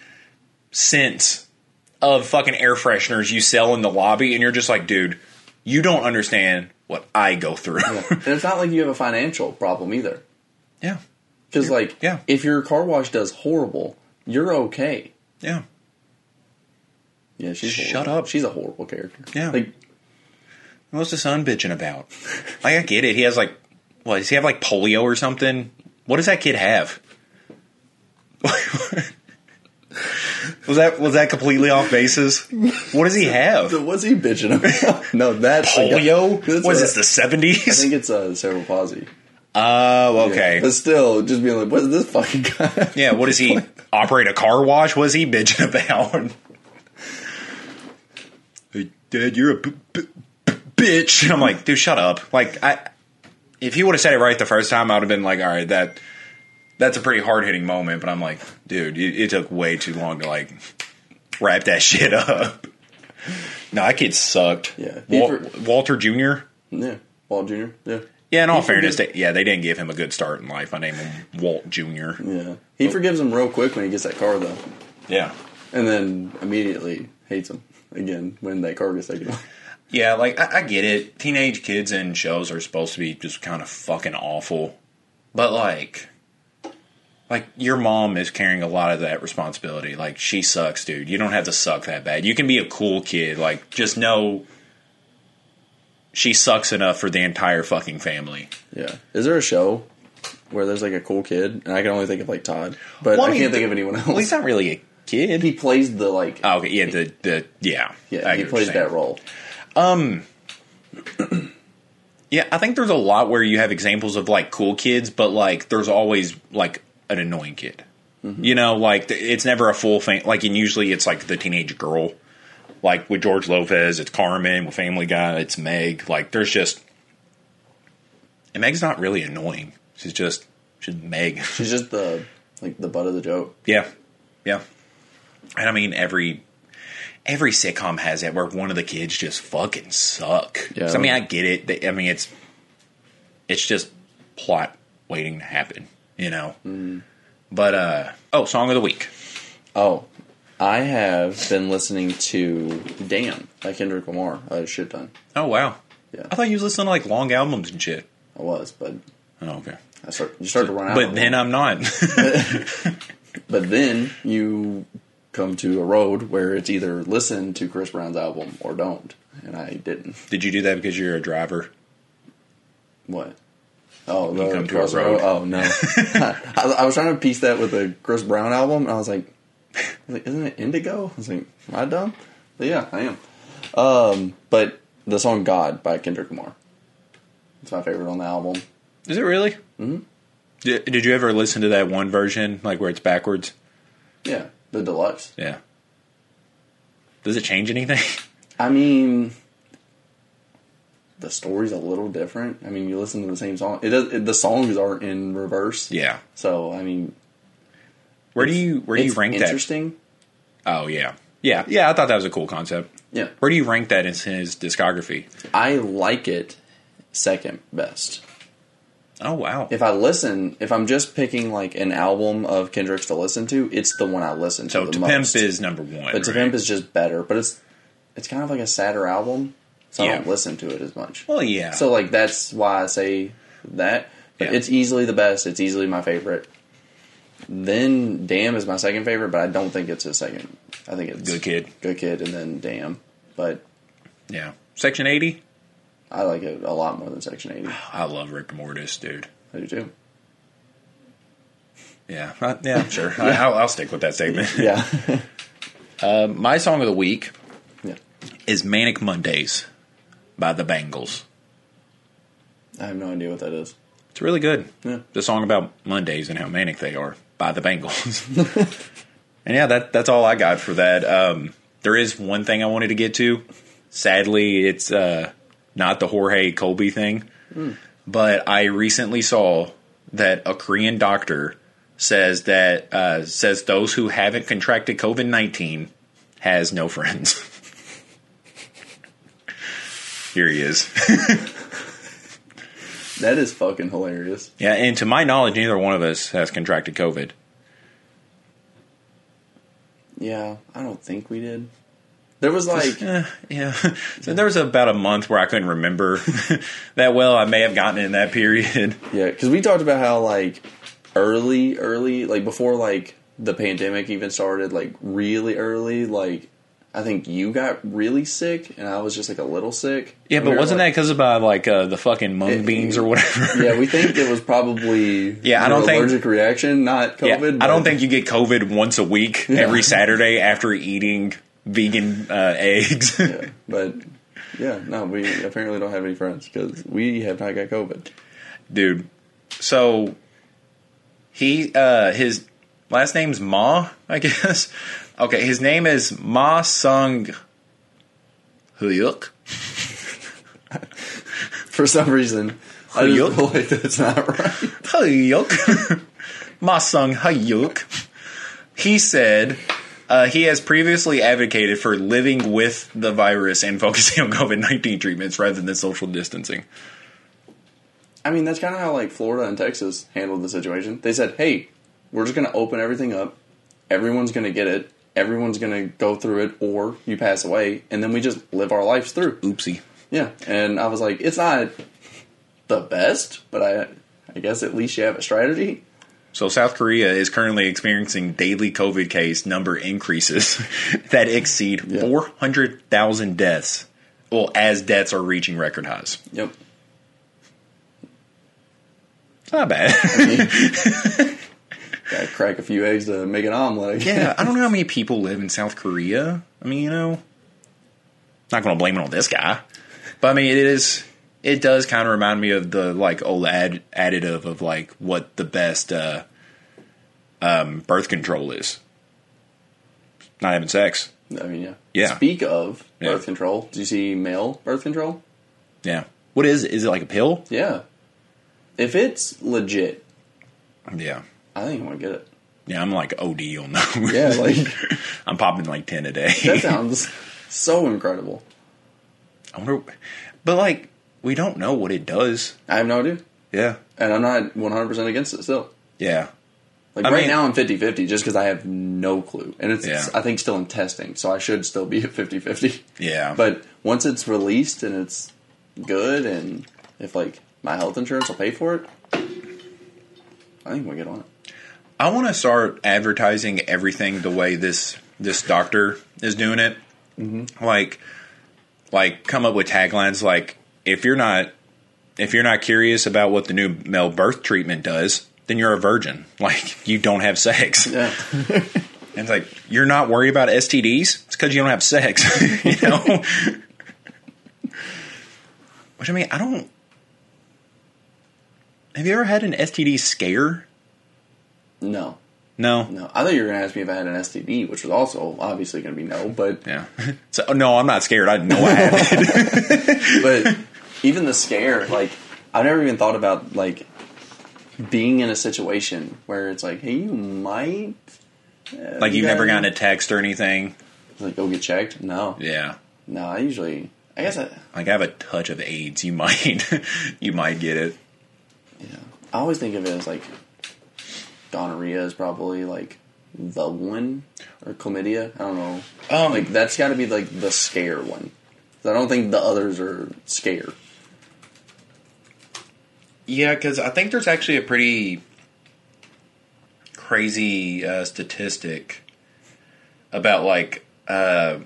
scents of fucking air fresheners you sell in the lobby, and you're just like, dude, you don't understand what I go through. and it's not like you have a financial problem either. yeah. Because like, yeah. if your car wash does horrible, you're okay. Yeah. Yeah, she's Shut horrible. up. She's a horrible character. Yeah. like What's the son bitching about? Like, I get it. He has like, what does he have like polio or something? What does that kid have? was that was that completely off basis? What does he have? What's he bitching about? no, that's Polio? Was this the seventies? I think it's uh, cerebral palsy. Oh, Yeah. okay. but still, just being like, what's this fucking guy? Yeah, what does he operate a car wash? Was he bitching about? Hey, Dad, you're a b- b- b- bitch. And I'm like, dude, shut up. Like, I, if he would have said it right the first time, I would have been like, all right, that that's a pretty hard hitting moment. But I'm like, dude, it, it took way too long to like wrap that shit up. No, that kid sucked. Yeah. Wal- for- Walter Jr. Yeah, Walt Jr. Yeah, Yeah, in all He fairness, forget- they, yeah, they didn't give him a good start in life. I named him Walt Jr. yeah. He forgives him real quick when he gets that car though, Yeah. and then immediately hates him again when that car gets taken away. Yeah, like I, I get it. Teenage kids in shows are supposed to be just kind of fucking awful, but like, like your mom is carrying a lot of that responsibility. Like she sucks, dude. You don't have to suck that bad. You can be a cool kid. Like just know she sucks enough for the entire fucking family. Yeah. Is there a show where there's like a cool kid, and I can only think of like Todd, but Well, I, I mean, can't think of anyone else. Well, he's not really a kid. he plays the like. oh, okay, yeah, the the yeah, yeah, I he what you're plays saying. that role. Um, yeah, I think there's a lot where you have examples of like cool kids, but like there's always like an annoying kid. Mm-hmm. You know, like it's never a full thing. Like, and usually it's like the teenage girl. Like with George Lopez, it's Carmen. With Family Guy, it's Meg. Like, there's just and Meg's not really annoying. She's just she's Meg. She's just the like the butt of the joke. Yeah, yeah. And I mean every every sitcom has that where one of the kids just fucking suck. Yeah. So, I mean, I get it. They- I mean, it's it's just plot waiting to happen, you know. But uh oh, song of the week. Oh, I have been listening to "Damn" by Kendrick Lamar a shit ton. Oh wow. Yeah. I thought you was listening to like long albums and shit. I was, but Oh okay. I start you start to run out. But then. I'm not. but then you come to a road where it's either listen to Chris Brown's album or don't, and I didn't. Did you do that because you're a driver? What? Oh, the come to a crossroad? road. Oh no! I, I was trying to piece that with the Chris Brown album, and I was like, I was like, "Isn't it Indigo?" I was like, "Am I dumb?" But yeah, I am. Um, but the song "God" by Kendrick Lamar. It's my favorite on the album. Is it really? Mm-hmm. Did, did you ever listen to that one version, like where it's backwards? Yeah, the deluxe. Yeah. Does it change anything? I mean, the story's a little different. I mean, you listen to the same song. It does. It, the songs are in reverse. yeah. So I mean, Where do you where do you rank that? interesting. Oh yeah, yeah, yeah. I thought that was a cool concept. Yeah, Where do you rank that in his discography? I like it second best. Oh wow. If I listen, if I'm just picking like an album of Kendrick's to listen to, it's the one I listen to so the To most. Pimp is number one. but To right? Pimp is just better. But it's it's kind of like a sadder album, so I don't listen to it as much. Well, yeah. So like that's why I say that. But Yeah. it's easily the best. It's easily my favorite. Then Damn is my second favorite, but I don't think it's his second. I think it's Good Kid. Good Kid, and then Damn. But yeah. Section eighty. I like it a lot more than Section Eighty. I love Rigamortus, dude. I do too. Yeah, uh, yeah, sure. I, I'll, I'll stick with that statement. Yeah, Uh, my song of the week yeah. is "Manic Mondays" by the Bangles. I have no idea what that is. It's really good. Yeah. The song about Mondays and how manic they are by the Bangles. and yeah, that that's all I got for that. Um, there is one thing I wanted to get to. Sadly, it's uh, not the Jorge Colby thing, but I recently saw that a Korean doctor says that uh, says those who haven't contracted COVID nineteen has no friends. Here he is. That is fucking hilarious. Yeah, and to my knowledge, neither one of us has contracted COVID. Yeah, I don't think we did. There was like Eh, yeah. So there was about a month where I couldn't remember that well. I may have gotten it in that period. Yeah, because we talked about how like early, early, like before like the pandemic even started, like really early, like I think you got really sick and I was just like a little sick. Yeah, but we wasn't that like- because about like uh, the fucking mung It- beans or whatever? Yeah, we think it was probably Yeah, I don't think- allergic reaction, not Yeah, COVID. I don't think you get COVID once a week Yeah. every Saturday after eating vegan uh, eggs. Yeah, but yeah, no, we apparently don't have any friends because we have not got COVID. Dude, so he uh his last name's Ma, I guess. Okay, his name is Ma Sung Hyuk. For some reason, I just feel like that's not right. Hyuk, Ma Sung Hyuk. He said uh, he has previously advocated for living with the virus and focusing on COVID 19 treatments rather than social distancing. I mean, that's kind of how like Florida and Texas handled the situation. They said, "Hey, we're just going to open everything up. Everyone's going to get it. Everyone's going to go through it, or you pass away, and then we just live our lives through." Oopsie. Yeah, and I was like, "It's not the best, but I, I guess at least you have a strategy." So South Korea is currently experiencing daily COVID case number increases that exceed Yeah. 400,000 deaths. Well, as deaths are reaching record highs. Yep. It's not bad. Got to crack a few eggs to make an omelet. Yeah, I don't know how many people live in South Korea. I mean, you know, not going to blame it on this guy, but I mean, it is. It does kind of remind me of the like old ad, additive of like what the best uh, um, birth control is. Not having sex. I mean, yeah. Yeah. Speak of Yeah. birth control. Do you see male birth control? Yeah. What is? Is it like a pill? Yeah. If it's legit, Yeah. I think I'm gonna get it. Yeah, I'm like OD on those. Yeah, like I'm popping like ten a day. that sounds so incredible. I wonder, but like we don't know what it does. I have no idea. Yeah, And I'm not 100% against it still. yeah, Like I right mean- now I'm 50-50 just because I have no clue. And it's, Yeah. I think still in testing, so I should still be at 50-50. yeah. But once it's released and it's good and if like my health insurance will pay for it, I think we'll get on it. I want to start advertising everything the way this this doctor is doing it. Mm-hmm. Like, like come up with taglines like if you're not if you're not curious about what the new male birth treatment does, then you're a virgin. Like you don't have sex. Yeah. And it's like you're not worried about STDs. It's because you don't have sex. you know. Which I mean, I don't. Have you ever had an STD scare? No, No. no. I thought you were going to ask me if I had an STD, which was also obviously going to be no. But Yeah. So no, I'm not scared. I know I had it. Even the scare, like I've never even thought about like being in a situation where it's like, hey, you might like you've never gotten a text or anything. like go get checked. No, Yeah. no. I usually, I guess, I, Like I have a touch of AIDS. You might, you might get it. yeah. I always think of it as like gonorrhea is probably like the one or chlamydia. I don't know. Um, Like that's got to be like the scare one. I don't think the others are scare. Yeah, because I think there's actually a pretty crazy uh, statistic about like uh,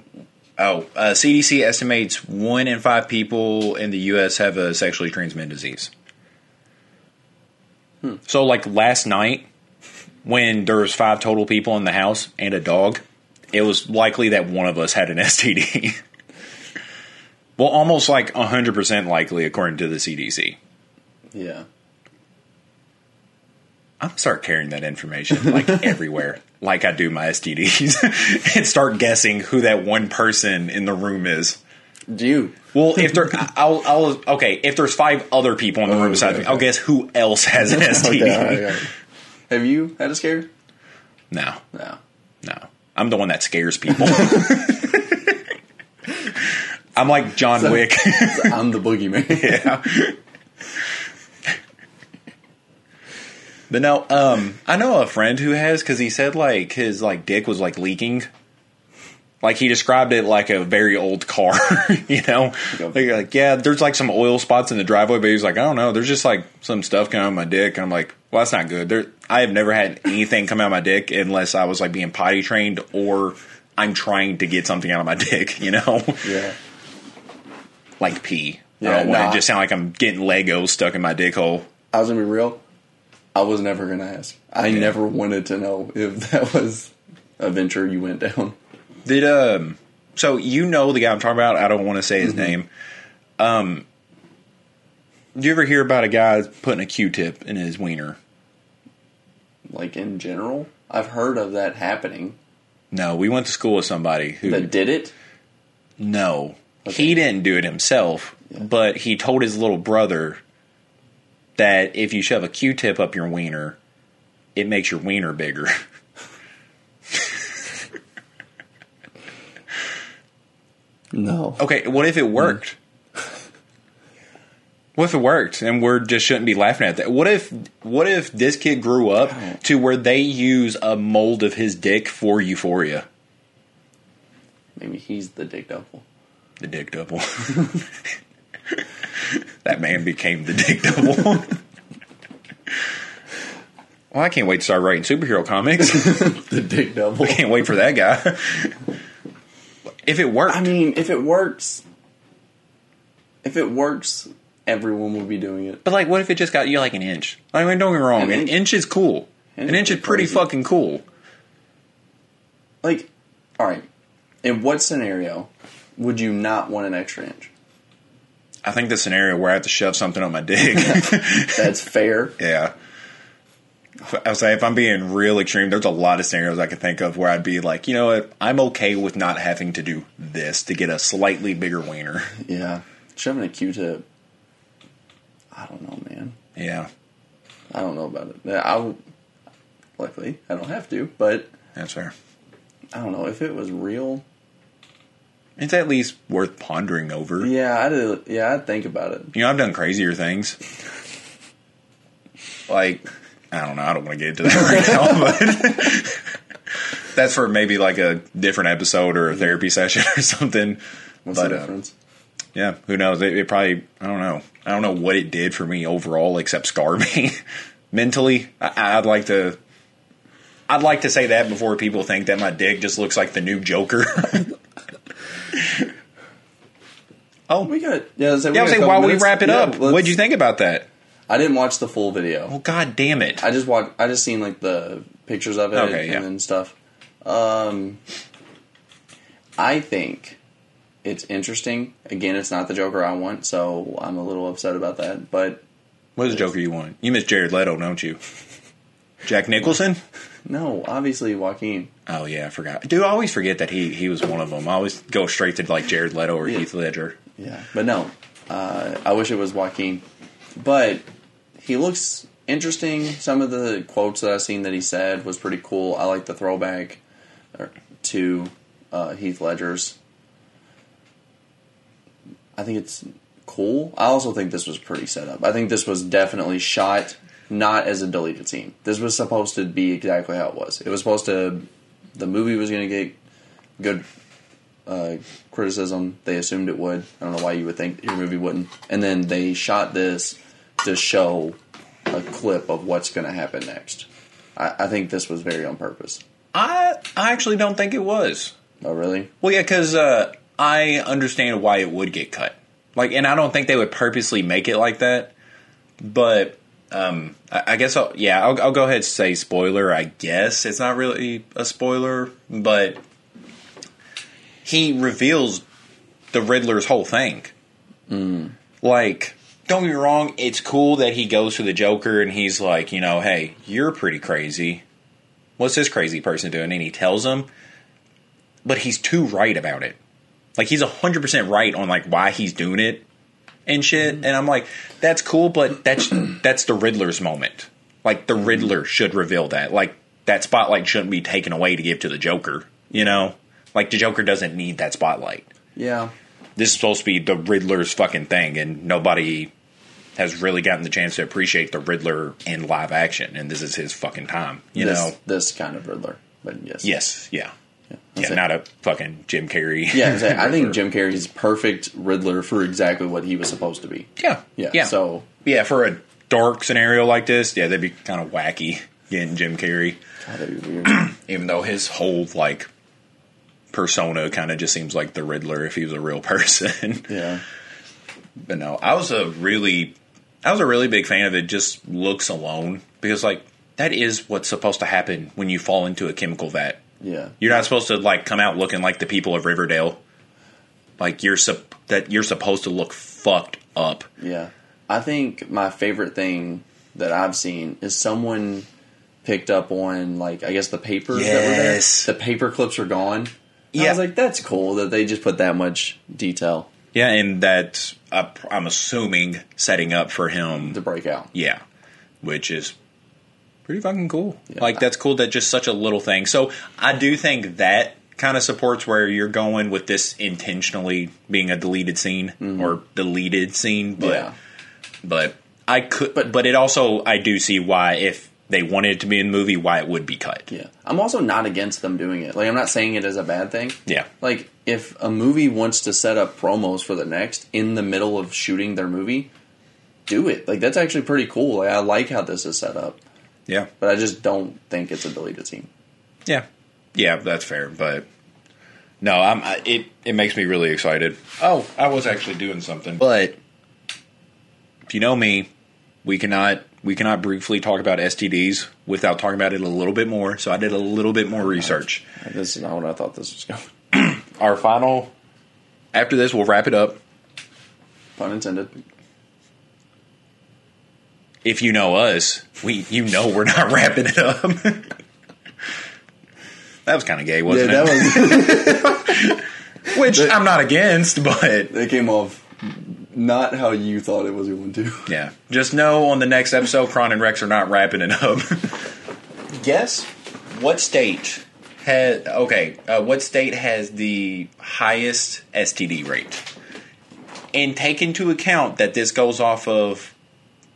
oh uh, CDC estimates one in five people in the U.S. have a sexually transmitted disease. So like last night, when there was five total people in the house and a dog, it was likely that one of us had an STD. well, almost like hundred percent likely according to the CDC. Yeah. I'm gonna start carrying that information like everywhere, like I do my STDs, and start guessing who that one person in the room is. Do you? Well, if there, I'll, I'll, okay, if there's five other people in the Oh, room okay, besides me, okay. I'll guess who else has an STD. Okay, all right, all right. Have you had a scare? No, No. no, I'm the one that scares people. I'm like John Wick. I'm the boogeyman. yeah. But no, um, I know a friend who has because he said like his like dick was like leaking. Like he described it like a very old car, you know. Like, like, yeah, there's like some oil spots in the driveway, but he's like, I don't know, there's just like some stuff coming out of my dick. And I'm like, well, that's not good. There, I have never had anything come out of my dick unless I was like being potty trained or I'm trying to get something out of my dick, you know, Yeah. like pee. Yeah, I don't want nah. to just sound like I'm getting Legos stuck in my dick hole. I was gonna be real. I was never gonna ask. I Yeah. never wanted to know if that was a venture you went down. Did um so you know the guy I'm talking about, I don't want to say his name. Um do you ever hear about a guy putting a Q tip in his wiener? Like in general, I've heard of that happening. No, we went to school with somebody who That did it. no. Okay. He didn't do it himself, but he told his little brother that if you shove a Q tip up your wiener, it makes your wiener bigger. No. Okay, what if it worked? What if it worked and we're just shouldn't be laughing at that? What if what if this kid grew up to where they use a mold of his dick for Euphoria? Maybe he's the dick double. The dick double. that man became the dick double. well, I can't wait to start writing superhero comics. The dick double. We can't wait for that guy. if it worked, I mean, if it works, if it works, everyone will be doing it. But like, what if it just got you like an inch? I mean, don't get me wrong, An an inch? inch is cool. An inch is is pretty crazy. fucking cool. Like, all right. In what scenario would you not want an extra inch? I think the scenario where I have to shove something on my dick. That's fair. yeah. I was saying, if I'm being real extreme, there's a lot of scenarios I could think of where I'd be like, you know what, I'm okay with not having to do this to get a slightly bigger wiener. Yeah. Shoving a Q-tip. I don't know, man. Yeah, I don't know about it. I luckily I don't have to, but that's fair. I don't know if it was real. It's at least worth pondering over. Yeah, I did. Yeah, I'd think about it. You know, I've done crazier things. Like, I don't know. I don't want to get into that right now, but that's for maybe like a different episode or a therapy session or something. What's But, the uh, difference? Yeah, who knows? It, it probably, I don't know. I don't know what it did for me overall except scar me mentally. I, I'd like to. I'd like to say that before people think that my dick just looks like the new Joker. oh, We got yeah. Yeah, I was saying while we wrap it Yeah, up, what'd you think about that? I didn't watch the full video. Oh, god damn it! I just watched. I just seen like the pictures of it Okay, and yeah. stuff. Um, I think it's interesting. Again, it's not the Joker I want, so I'm a little upset about that. But What's the Joker you want? You miss Jared Leto, don't you? Jack Nicholson? No, obviously Joaquin. Oh yeah, I forgot. Dude, I always forget that he he was one of them. I always go straight to like Jared Leto or Yeah. Heath Ledger. Yeah, but no, uh, I wish it was Joaquin. But he looks interesting. Some of the quotes that I've seen that he said was pretty cool. I like the throwback uh, to uh, Heath Ledger's. I think it's cool. I also think this was pretty set up. I think this was definitely shot not as a deleted scene. This was supposed to be exactly how it was. It was supposed to. The movie was going to get good uh, criticism. They assumed it would. I don't know why you would think your movie wouldn't. And then they shot this to show a clip of what's going to happen next. I, I think this was very on purpose. I I actually don't think it was. Oh, really? Well, yeah, because uh, I understand why it would get cut. Like, and I don't think they would purposely make it like that. But um, I, I guess, I'll, yeah, I'll, I'll go ahead and say spoiler. I guess it's not really a spoiler, but he reveals the Riddler's whole thing. Like, don't get me wrong, it's cool that he goes to the Joker and he's like, you know, hey, you're pretty crazy. What's this crazy person doing? And he tells him, but he's too right about it. Like he's hundred percent right on like why he's doing it and shit. Mm-hmm. And I'm like, that's cool, but that's that's the Riddler's moment. Like the mm-hmm. Riddler should reveal that. Like that spotlight shouldn't be taken away to give to the Joker. You know, like the Joker doesn't need that spotlight. Yeah. This is supposed to be the Riddler's fucking thing, and nobody has really gotten the chance to appreciate the Riddler in live action. And this is his fucking time. You this, know. this kind of Riddler. But yes. Yes. Yeah. Yeah, say- Not a fucking Jim Carrey. Yeah, I'm I think. Jim Carrey's perfect Riddler for exactly what he was supposed to be. Yeah. Yeah. Yeah. So yeah, for a dark scenario like this, yeah, that'd be kind of wacky getting Jim Carrey, God, that'd be weird. even though his whole like persona kind of just seems like the Riddler if he was a real person. yeah. but no, I was a really, I was a really big fan of it. Just looks alone because like that is what's supposed to happen when you fall into a chemical vat. Yeah. You're not supposed to like come out looking like the people of Riverdale. Like you're sup- that you're supposed to look fucked up. Yeah. I think my favorite thing that I've seen is someone picked up on like I guess the papers that were there. Yes. The paper clips are gone. Yeah. I was like, that's cool that they just put that much detail Yeah, and that uh, I'm assuming setting up for him. to break out. Yeah, which is pretty fucking cool. Yeah. Like that's cool that just such a little thing. So I do think that kind of supports where you're going with this intentionally being a deleted scene or deleted scene. But Mm-hmm. yeah. but I could, But- but it also I do see why if they wanted it to be in the movie, why it would be cut. Yeah. I'm also not against them doing it. Like I'm not saying it as a bad thing. Yeah. Like if a movie wants to set up promos for the next in the middle of shooting their movie, do it. Like that's actually pretty cool. Like I like how this is set up. Yeah, But I just don't think it's a deleted scene. yeah, yeah. That's fair, but. No, I'm. I, it it makes me really excited. Oh, I was actually doing something, but if you know me, we cannot we cannot briefly talk about STDs without talking about it a little bit more. So I did a little bit more research. This is not what I thought this was going. Our final after this, we'll wrap it up. Pun intended. If you know us, we you know we're not wrapping it up. that was kind of gay, wasn't it? was. Which I'm not against, but It came off not how you thought it was going to. Yeah. Just know on the next episode, Kron and Rex are not wrapping it up. Guess what state has okay? Uh, what state has the highest STD rate? And take into account that this goes off of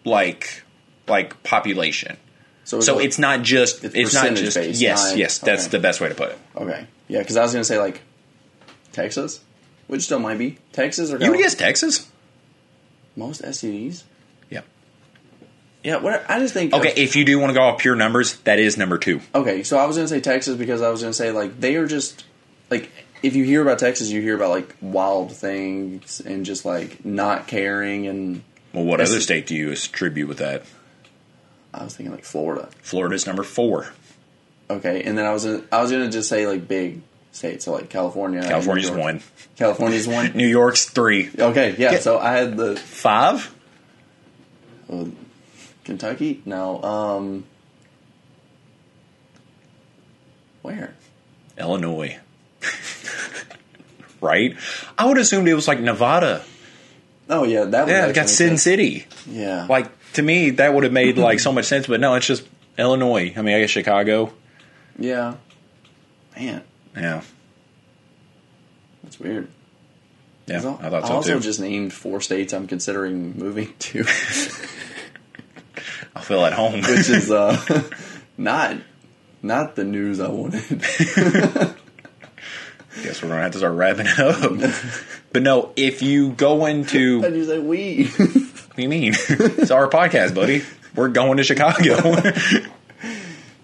like like population. So, So it's not just It's it's, not just based, yes not- yes that's okay. the best way to put it. okay. Yeah, because I was going to say like Texas, which still might be Texas or You would guess Texas? most STDs. Yeah. Yeah, what I just think. Okay, if you do want to go off pure numbers, that is number two. Okay, so I was going to say Texas because I was going to say like they are just like if you hear about Texas, you hear about like wild things and just like not caring and Well, what other state do you attribute with that? I was thinking like Florida. Florida's number four. Okay, and then I was gonna, I was going to just say like big states. So like California. California's one. California's one. New York's three. Okay, yeah, Yeah. So I had the Five? Kentucky. No, um, where? Illinois. right? I would assume it was like Nevada. Oh yeah, that was Yeah, it got Sin good. City. Yeah, Like to me, that would have made like so much sense, but no, it's just Illinois. I mean, I guess Chicago. yeah. Man, Yeah, that's weird. yeah, I thought so also too. just named four states I'm considering moving to, I feel at home. which is uh, not not the news I wanted. Guess we're gonna have to start wrapping it up. but no, if you go into do you say we? What do you mean? it's our podcast, buddy. We're going to Chicago.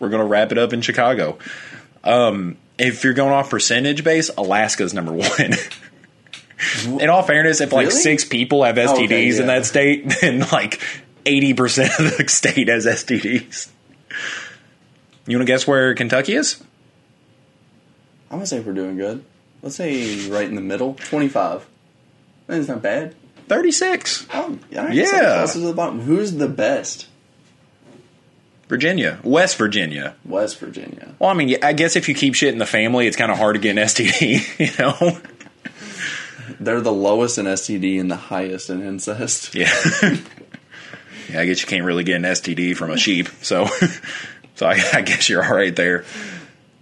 We're going to wrap it up in Chicago. Um, if you're going off percentage base, Alaska's number one. in all fairness, if like Really? six people have STDs Oh, okay, in that state, then like 80% of the state has STDs. You want to guess where Kentucky is? I'm gonna say we're doing good. Let's say right in the middle, 25. That's not bad. 36. Oh, yeah. Yeah. Closer to the bottom. Who's the best? Virginia. West Virginia. West Virginia. Well, I mean, I guess if you keep shit in the family, it's kind of hard to get an STD, you know? They're the lowest in STD and the highest in incest. Yeah. yeah, I guess you can't really get an STD from a sheep. So so I, I guess you're all right there.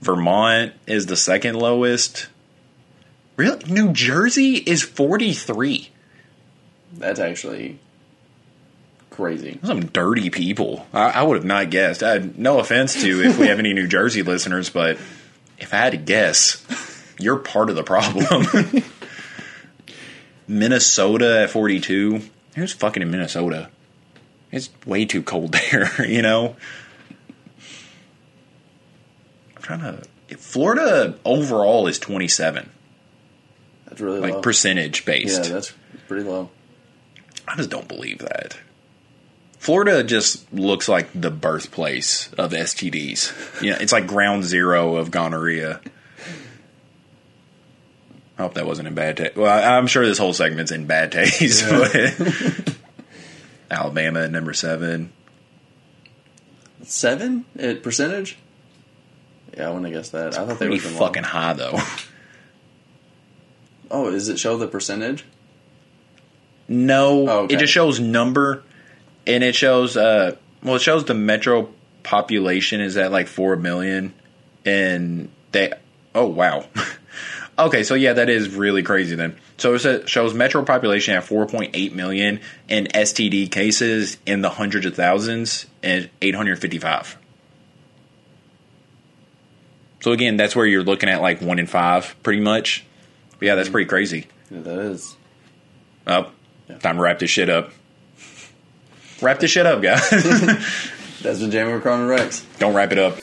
Vermont is the second lowest. Really? New Jersey is 43. That's actually crazy. Some dirty people. I, I would have not guessed. I, no offense to if we have any New Jersey listeners, but if I had to guess, you're part of the problem. Minnesota at 42. Who's fucking in Minnesota? It's way too cold there, you know? I'm trying to. Florida overall is 27, That's really like low. percentage yeah, based. that's pretty low. I just don't believe that. Florida just looks like the birthplace of STDs. Know, it's like ground zero of gonorrhea. I hope that wasn't in bad taste. Well, I- I'm sure this whole segment's in bad taste. But Alabama at number seven. Seven at percentage? Yeah, I wouldn't have guessed that. I thought they were fucking high though. Oh, does it show the percentage? No, Oh, okay. it just shows number, and it shows. uh Well, it shows the metro population is at like four million, and they. Oh wow. okay, so yeah, that is really crazy then. So it shows metro population at four point eight million, and STD cases in the hundreds of thousands, and eight hundred fifty five. So again, that's where you're looking at like one in five, pretty much. But yeah, that's mm-hmm. pretty crazy. Yeah, that is. Oh, time to wrap this shit up. Wrap this shit up, guys. That's what Jamie McCrum and Rex. Don't wrap it up.